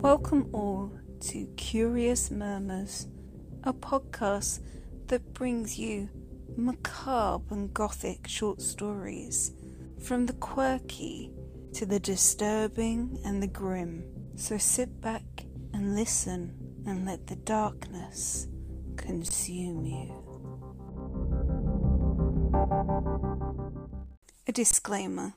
Welcome all to Curious Murmurs, a podcast that brings you macabre and gothic short stories, from the quirky to the disturbing and the grim. So sit back and listen and let the darkness consume you. A disclaimer.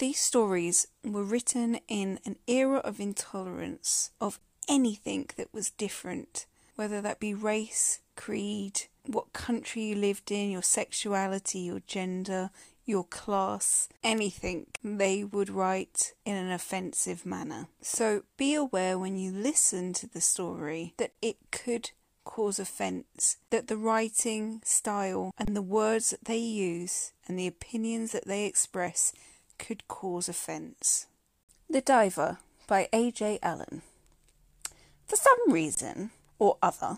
These stories were written in an era of intolerance of anything that was different, whether that be race, creed, what country you lived in, your sexuality, your gender, your class, anything they would write in an offensive manner. So be aware when you listen to the story that it could cause offence, that the writing style and the words that they use and the opinions that they express could cause offence. The Diver by A.J. Alan. For some reason or other,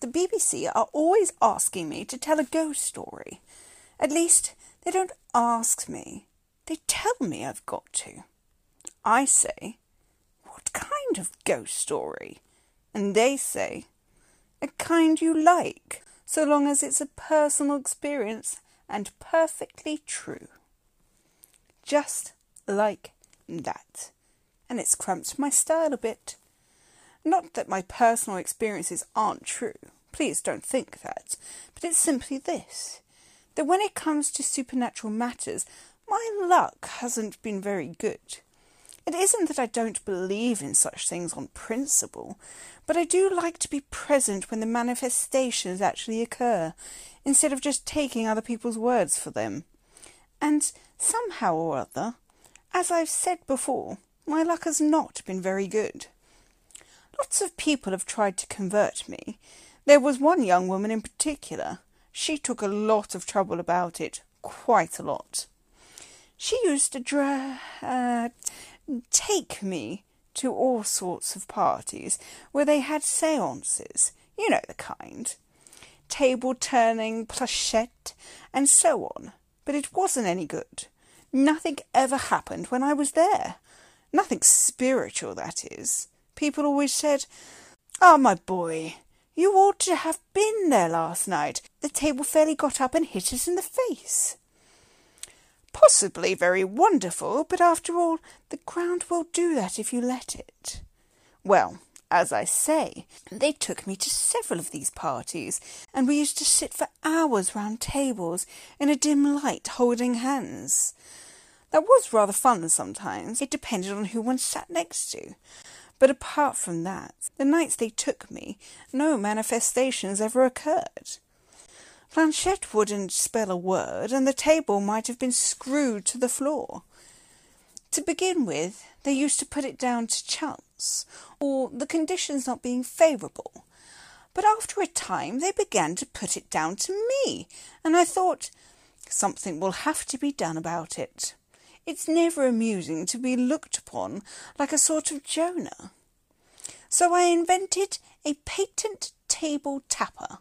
the BBC are always asking me to tell a ghost story. At least, they don't ask me, they tell me I've got to. I say, What kind of ghost story? And they say, A kind you like, so long as it's a personal experience and perfectly true just like that. And it's cramped my style a bit. Not that my personal experiences aren't true, please don't think that, but it's simply this that when it comes to supernatural matters, my luck hasn't been very good. It isn't that I don't believe in such things on principle, but I do like to be present when the manifestations actually occur, instead of just taking other people's words for them. And somehow or other, as I've said before, my luck has not been very good. Lots of people have tried to convert me. There was one young woman in particular. She took a lot of trouble about it, quite a lot. She used to dra- uh, take me to all sorts of parties where they had seances, you know the kind. Table turning, planchette, and so on but it wasn't any good. Nothing ever happened when I was there. Nothing spiritual, that is. People always said, Ah, oh, my boy, you ought to have been there last night. The table fairly got up and hit us in the face. Possibly very wonderful, but after all, the ground will do that if you let it. Well, as I say, they took me to several of these parties, and we used to sit for hours round tables in a dim light holding hands. That was rather fun sometimes. It depended on who one sat next to. But apart from that, the nights they took me, no manifestations ever occurred. Planchette wouldn't spell a word, and the table might have been screwed to the floor. To begin with, they used to put it down to chance, or the conditions not being favourable. But after a time, they began to put it down to me, and I thought, something will have to be done about it. It's never amusing to be looked upon like a sort of Jonah. So I invented a patent table tapper.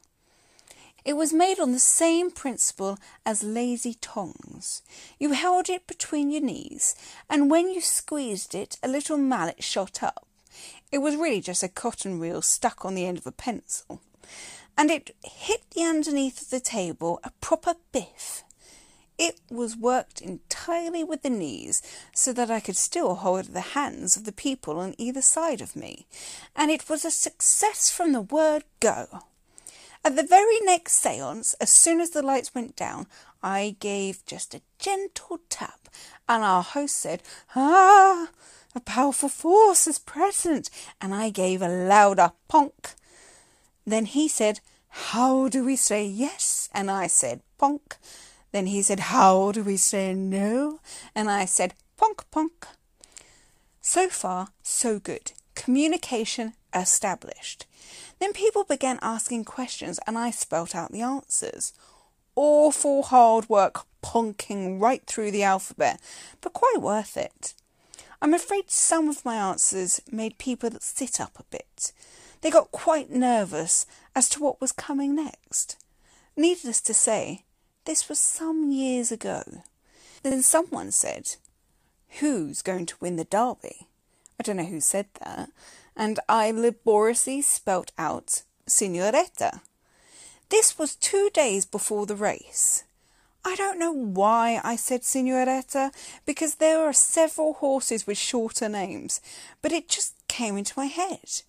It was made on the same principle as lazy tongs. You held it between your knees, and when you squeezed it, a little mallet shot up. It was really just a cotton reel stuck on the end of a pencil. And it hit the underneath of the table a proper biff. It was worked entirely with the knees, so that I could still hold the hands of the people on either side of me, and it was a success from the word go. At the very next seance, as soon as the lights went down, I gave just a gentle tap, and our host said, Ah, a powerful force is present, and I gave a louder ponk. Then he said, How do we say yes? And I said, Ponk. Then he said, How do we say no? And I said, Ponk, ponk. So far, so good. Communication established. Then people began asking questions and I spelt out the answers. Awful hard work ponking right through the alphabet, but quite worth it. I'm afraid some of my answers made people sit up a bit. They got quite nervous as to what was coming next. Needless to say, this was some years ago. Then someone said, Who's going to win the derby? I don't know who said that, and I laboriously spelt out Signoretta. This was two days before the race. I don't know why I said Signoretta, because there are several horses with shorter names, but it just came into my head.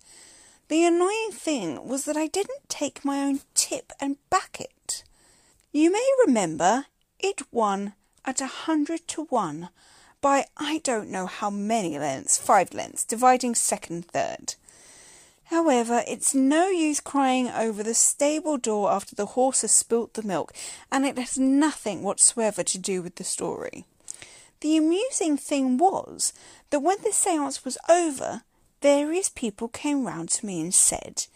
The annoying thing was that I didn't take my own tip and back it. You may remember it won at a hundred to one by I don't know how many lengths, five lengths, dividing second third. However, it's no use crying over the stable door after the horse has spilt the milk, and it has nothing whatsoever to do with the story. The amusing thing was that when the seance was over, various people came round to me and said,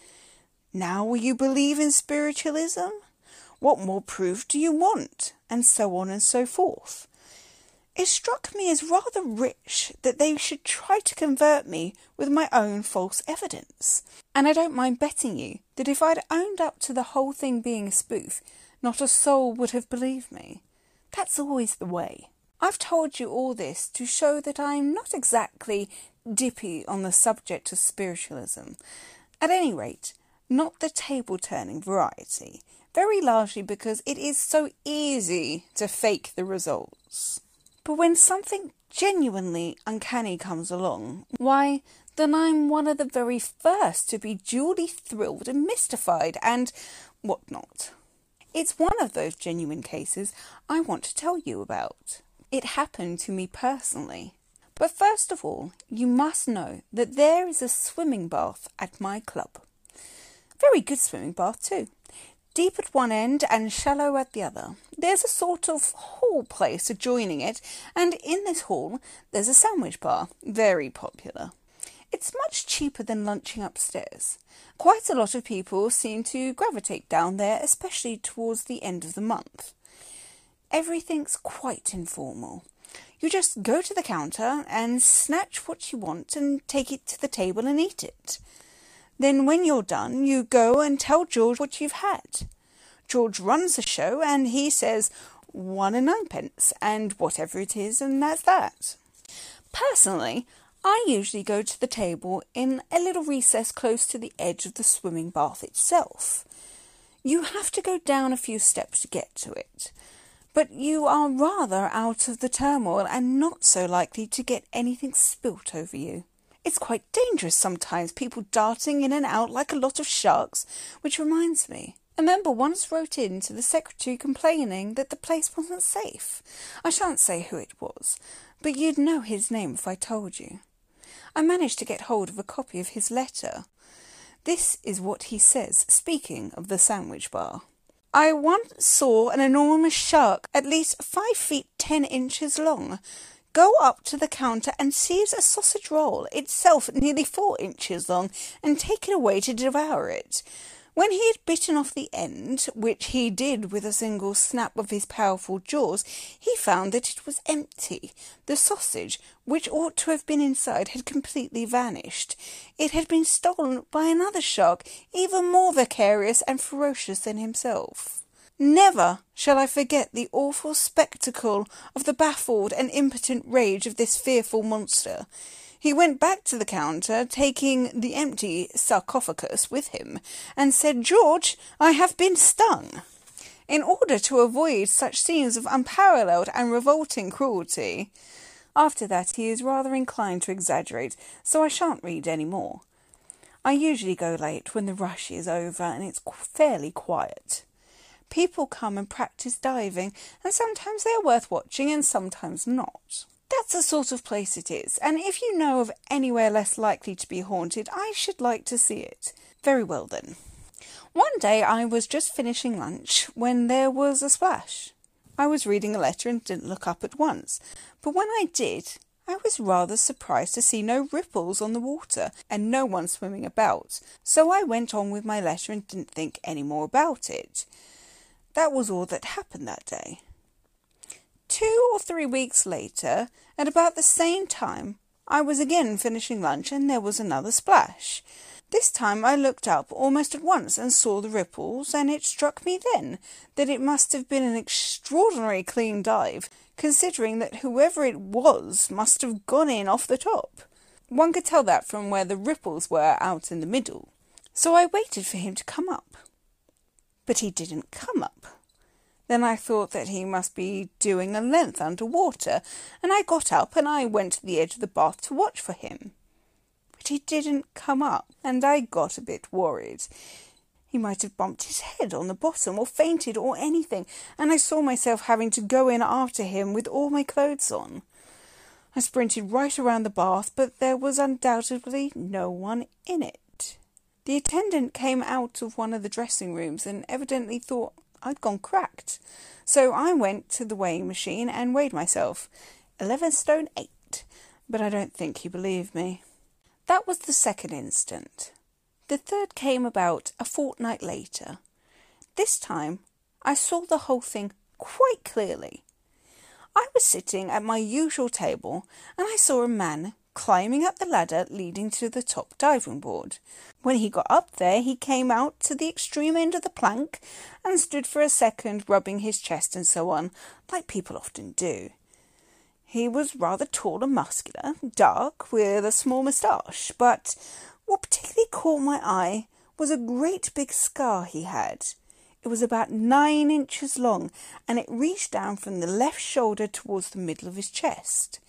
Now will you believe in spiritualism? What more proof do you want? And so on and so forth. It struck me as rather rich that they should try to convert me with my own false evidence. And I don't mind betting you that if I'd owned up to the whole thing being a spoof, not a soul would have believed me. That's always the way. I've told you all this to show that I'm not exactly dippy on the subject of spiritualism. At any rate, not the table turning variety, very largely because it is so easy to fake the results. But when something genuinely uncanny comes along, why, then I'm one of the very first to be duly thrilled and mystified and whatnot. It's one of those genuine cases I want to tell you about. It happened to me personally. But first of all, you must know that there is a swimming bath at my club. Very good swimming bath, too. Deep at one end and shallow at the other. There's a sort of hall place adjoining it, and in this hall there's a sandwich bar, very popular. It's much cheaper than lunching upstairs. Quite a lot of people seem to gravitate down there, especially towards the end of the month. Everything's quite informal. You just go to the counter and snatch what you want and take it to the table and eat it. Then, when you're done, you go and tell George what you've had. George runs the show and he says one and ninepence and whatever it is, and that's that. Personally, I usually go to the table in a little recess close to the edge of the swimming bath itself. You have to go down a few steps to get to it but you are rather out of the turmoil and not so likely to get anything spilt over you. It's quite dangerous sometimes, people darting in and out like a lot of sharks, which reminds me. A member once wrote in to the secretary complaining that the place wasn't safe. I shan't say who it was, but you'd know his name if I told you. I managed to get hold of a copy of his letter. This is what he says, speaking of the sandwich bar. I once saw an enormous shark, at least five feet ten inches long, go up to the counter and seize a sausage roll, itself nearly four inches long, and take it away to devour it. When he had bitten off the end, which he did with a single snap of his powerful jaws, he found that it was empty. The sausage, which ought to have been inside, had completely vanished. It had been stolen by another shark, even more vicarious and ferocious than himself. Never shall I forget the awful spectacle of the baffled and impotent rage of this fearful monster. He went back to the counter, taking the empty sarcophagus with him, and said, George, I have been stung. In order to avoid such scenes of unparalleled and revolting cruelty. After that, he is rather inclined to exaggerate, so I shan't read any more. I usually go late when the rush is over and it's fairly quiet. People come and practice diving, and sometimes they are worth watching and sometimes not. That's the sort of place it is, and if you know of anywhere less likely to be haunted, I should like to see it. Very well then. One day I was just finishing lunch when there was a splash. I was reading a letter and didn't look up at once, but when I did, I was rather surprised to see no ripples on the water and no one swimming about, so I went on with my letter and didn't think any more about it. That was all that happened that day. Two or three weeks later, at about the same time, I was again finishing lunch and there was another splash. This time I looked up almost at once and saw the ripples, and it struck me then that it must have been an extraordinary clean dive, considering that whoever it was must have gone in off the top. One could tell that from where the ripples were out in the middle. So I waited for him to come up. But he didn't come up. Then I thought that he must be doing a length under water, and I got up and I went to the edge of the bath to watch for him. But he didn't come up, and I got a bit worried. He might have bumped his head on the bottom or fainted or anything, and I saw myself having to go in after him with all my clothes on. I sprinted right around the bath, but there was undoubtedly no one in it. The attendant came out of one of the dressing rooms and evidently thought I'd gone cracked. So I went to the weighing machine and weighed myself. Eleven stone eight. But I don't think he believed me. That was the second instant. The third came about a fortnight later. This time I saw the whole thing quite clearly. I was sitting at my usual table and I saw a man climbing up the ladder leading to the top diving board. When he got up there, he came out to the extreme end of the plank and stood for a second rubbing his chest and so on, like people often do. He was rather tall and muscular, dark, with a small moustache, but what particularly caught my eye was a great big scar he had. It was about nine inches long, and it reached down from the left shoulder towards the middle of his chest.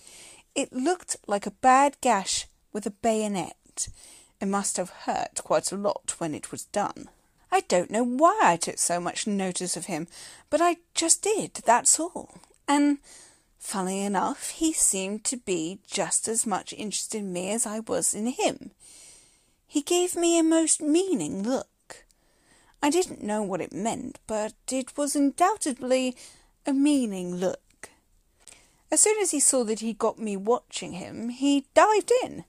It looked like a bad gash with a bayonet. It must have hurt quite a lot when it was done. I don't know why I took so much notice of him, but I just did, that's all. And, funnily enough, he seemed to be just as much interested in me as I was in him. He gave me a most meaning look. I didn't know what it meant, but it was undoubtedly a meaning look. As soon as he saw that he got me watching him, he dived in,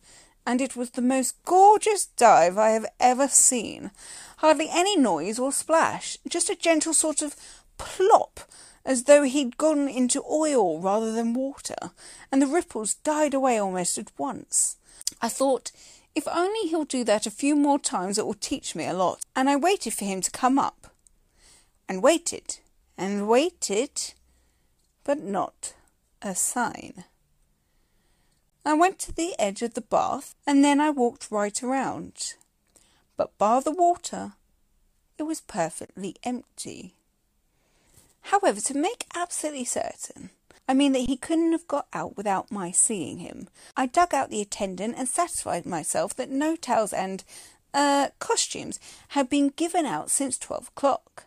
and it was the most gorgeous dive I have ever seen. Hardly any noise or splash, just a gentle sort of plop, as though he'd gone into oil rather than water, and the ripples died away almost at once. I thought, if only he'll do that a few more times, it will teach me a lot. And I waited for him to come up, and waited, and waited, but not a sign. I went to the edge of the bath and then I walked right around. But bar the water, it was perfectly empty. However, to make absolutely certain, I mean that he couldn't have got out without my seeing him, I dug out the attendant and satisfied myself that no towels and, uh, costumes had been given out since twelve o'clock.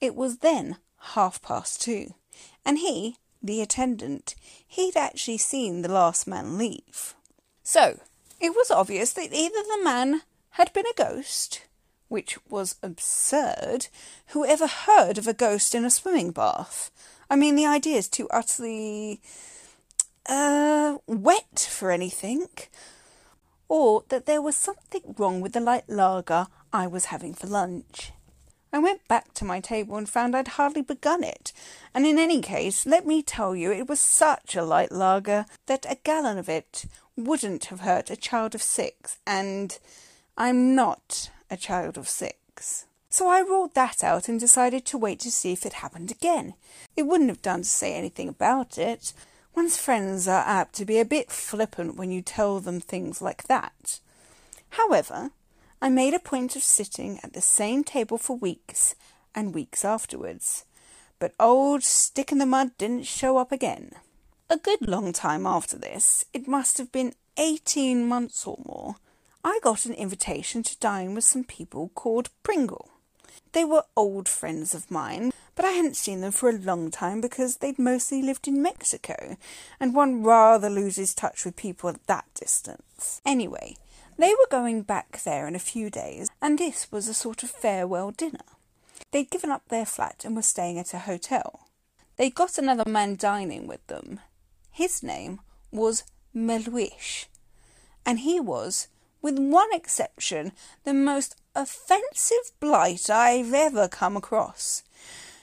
It was then half past two, and he the attendant, he'd actually seen the last man leave. So, it was obvious that either the man had been a ghost, which was absurd. Who ever heard of a ghost in a swimming bath? I mean, the idea is too utterly. uh. wet for anything. Or that there was something wrong with the light lager I was having for lunch. I went back to my table and found I'd hardly begun it, and in any case, let me tell you, it was such a light lager that a gallon of it wouldn't have hurt a child of six, and I'm not a child of six. So I ruled that out and decided to wait to see if it happened again. It wouldn't have done to say anything about it. One's friends are apt to be a bit flippant when you tell them things like that. However, I made a point of sitting at the same table for weeks and weeks afterwards, but old Stick in the Mud didn't show up again. A good long time after this, it must have been eighteen months or more, I got an invitation to dine with some people called Pringle. They were old friends of mine, but I hadn't seen them for a long time because they'd mostly lived in Mexico, and one rather loses touch with people at that distance. Anyway, they were going back there in a few days, and this was a sort of farewell dinner. They'd given up their flat and were staying at a hotel. They got another man dining with them. His name was Melhuish, and he was, with one exception, the most offensive blight I've ever come across.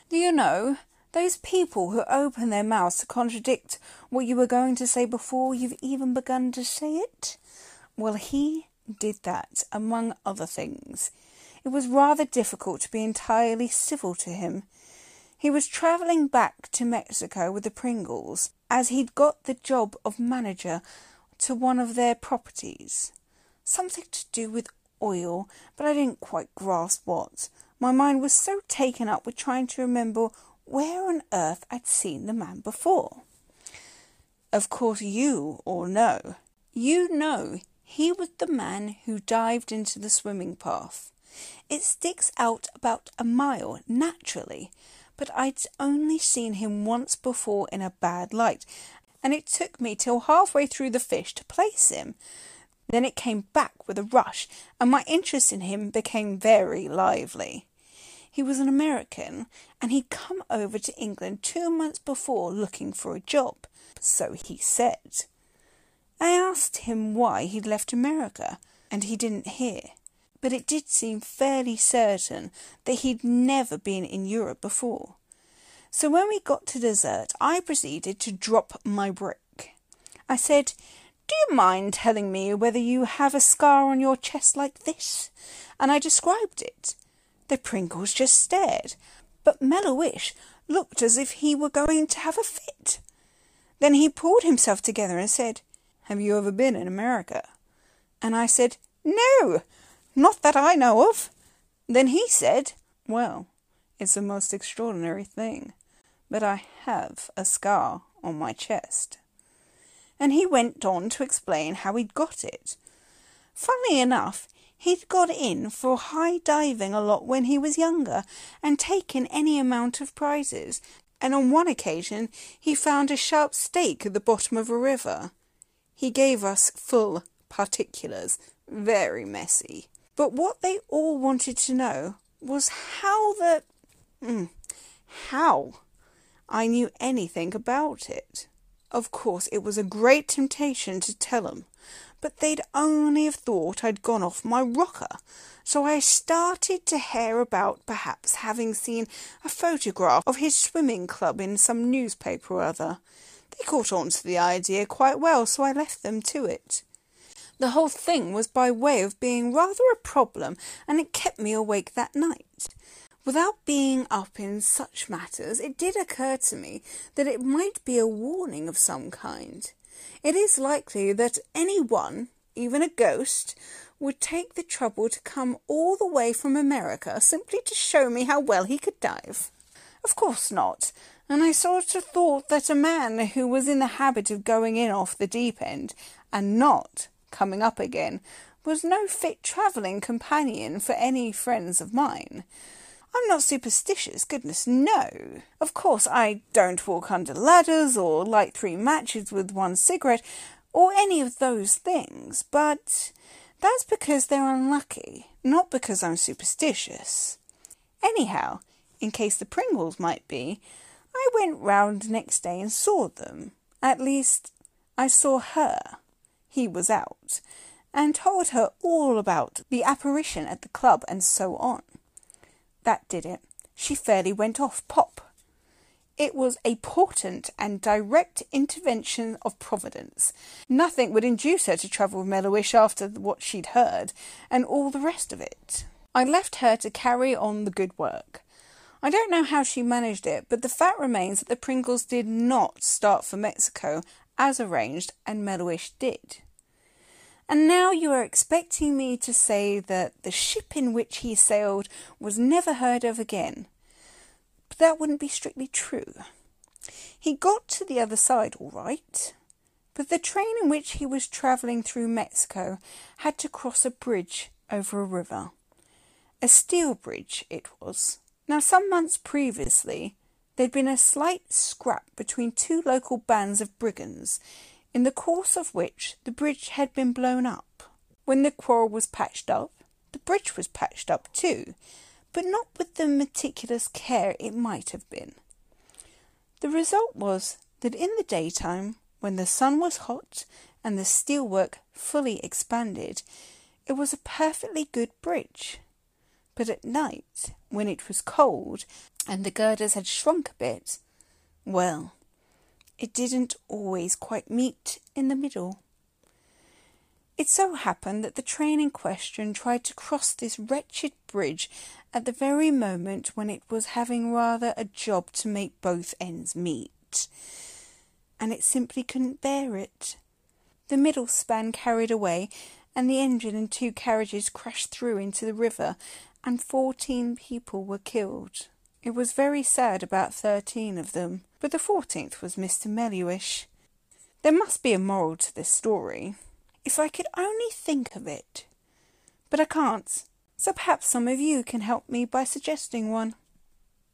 Do you know, those people who open their mouths to contradict what you were going to say before you've even begun to say it? Well, he did that, among other things. It was rather difficult to be entirely civil to him. He was travelling back to Mexico with the Pringles, as he'd got the job of manager to one of their properties. Something to do with oil, but I didn't quite grasp what. My mind was so taken up with trying to remember where on earth I'd seen the man before. Of course, you all know. You know he was the man who dived into the swimming path. It sticks out about a mile naturally, but I'd only seen him once before in a bad light, and it took me till halfway through the fish to place him. Then it came back with a rush, and my interest in him became very lively. He was an American, and he'd come over to England two months before looking for a job, so he said. I asked him why he'd left America, and he didn't hear. But it did seem fairly certain that he'd never been in Europe before. So when we got to dessert, I proceeded to drop my brick. I said, do you mind telling me whether you have a scar on your chest like this? And I described it. The Pringles just stared, but Melhuish looked as if he were going to have a fit. Then he pulled himself together and said, Have you ever been in America? And I said, No, not that I know of. Then he said, Well, it's a most extraordinary thing, but I have a scar on my chest and he went on to explain how he'd got it. Funnily enough, he'd got in for high diving a lot when he was younger and taken any amount of prizes, and on one occasion he found a sharp stake at the bottom of a river. He gave us full particulars, very messy. But what they all wanted to know was how the. Mm, how I knew anything about it. Of course, it was a great temptation to tell tell 'em, but they'd only have thought I'd gone off my rocker. So I started to hear about perhaps having seen a photograph of his swimming club in some newspaper or other. They caught on to the idea quite well, so I left them to it. The whole thing was by way of being rather a problem, and it kept me awake that night. Without being up in such matters, it did occur to me that it might be a warning of some kind. It is likely that any one, even a ghost, would take the trouble to come all the way from America simply to show me how well he could dive. Of course not, and I sort of thought that a man who was in the habit of going in off the deep end and not coming up again was no fit travelling companion for any friends of mine. I'm not superstitious, goodness no. Of course, I don't walk under ladders or light three matches with one cigarette or any of those things, but that's because they're unlucky, not because I'm superstitious. Anyhow, in case the Pringles might be, I went round next day and saw them. At least, I saw her. He was out, and told her all about the apparition at the club and so on. That did it. She fairly went off pop. It was a portent and direct intervention of Providence. Nothing would induce her to travel with Melhuish after what she'd heard, and all the rest of it. I left her to carry on the good work. I don't know how she managed it, but the fact remains that the Pringles did not start for Mexico as arranged, and Melhuish did. And now you are expecting me to say that the ship in which he sailed was never heard of again. But that wouldn't be strictly true. He got to the other side all right, but the train in which he was travelling through Mexico had to cross a bridge over a river. A steel bridge it was. Now, some months previously, there'd been a slight scrap between two local bands of brigands in the course of which the bridge had been blown up. When the quarrel was patched up, the bridge was patched up too, but not with the meticulous care it might have been. The result was that in the daytime, when the sun was hot and the steelwork fully expanded, it was a perfectly good bridge. But at night, when it was cold and the girders had shrunk a bit, well, it didn't always quite meet in the middle. It so happened that the train in question tried to cross this wretched bridge at the very moment when it was having rather a job to make both ends meet. And it simply couldn't bear it. The middle span carried away, and the engine and two carriages crashed through into the river, and fourteen people were killed. It was very sad about thirteen of them, but the fourteenth was Mr. Melhuish. There must be a moral to this story. If I could only think of it. But I can't, so perhaps some of you can help me by suggesting one.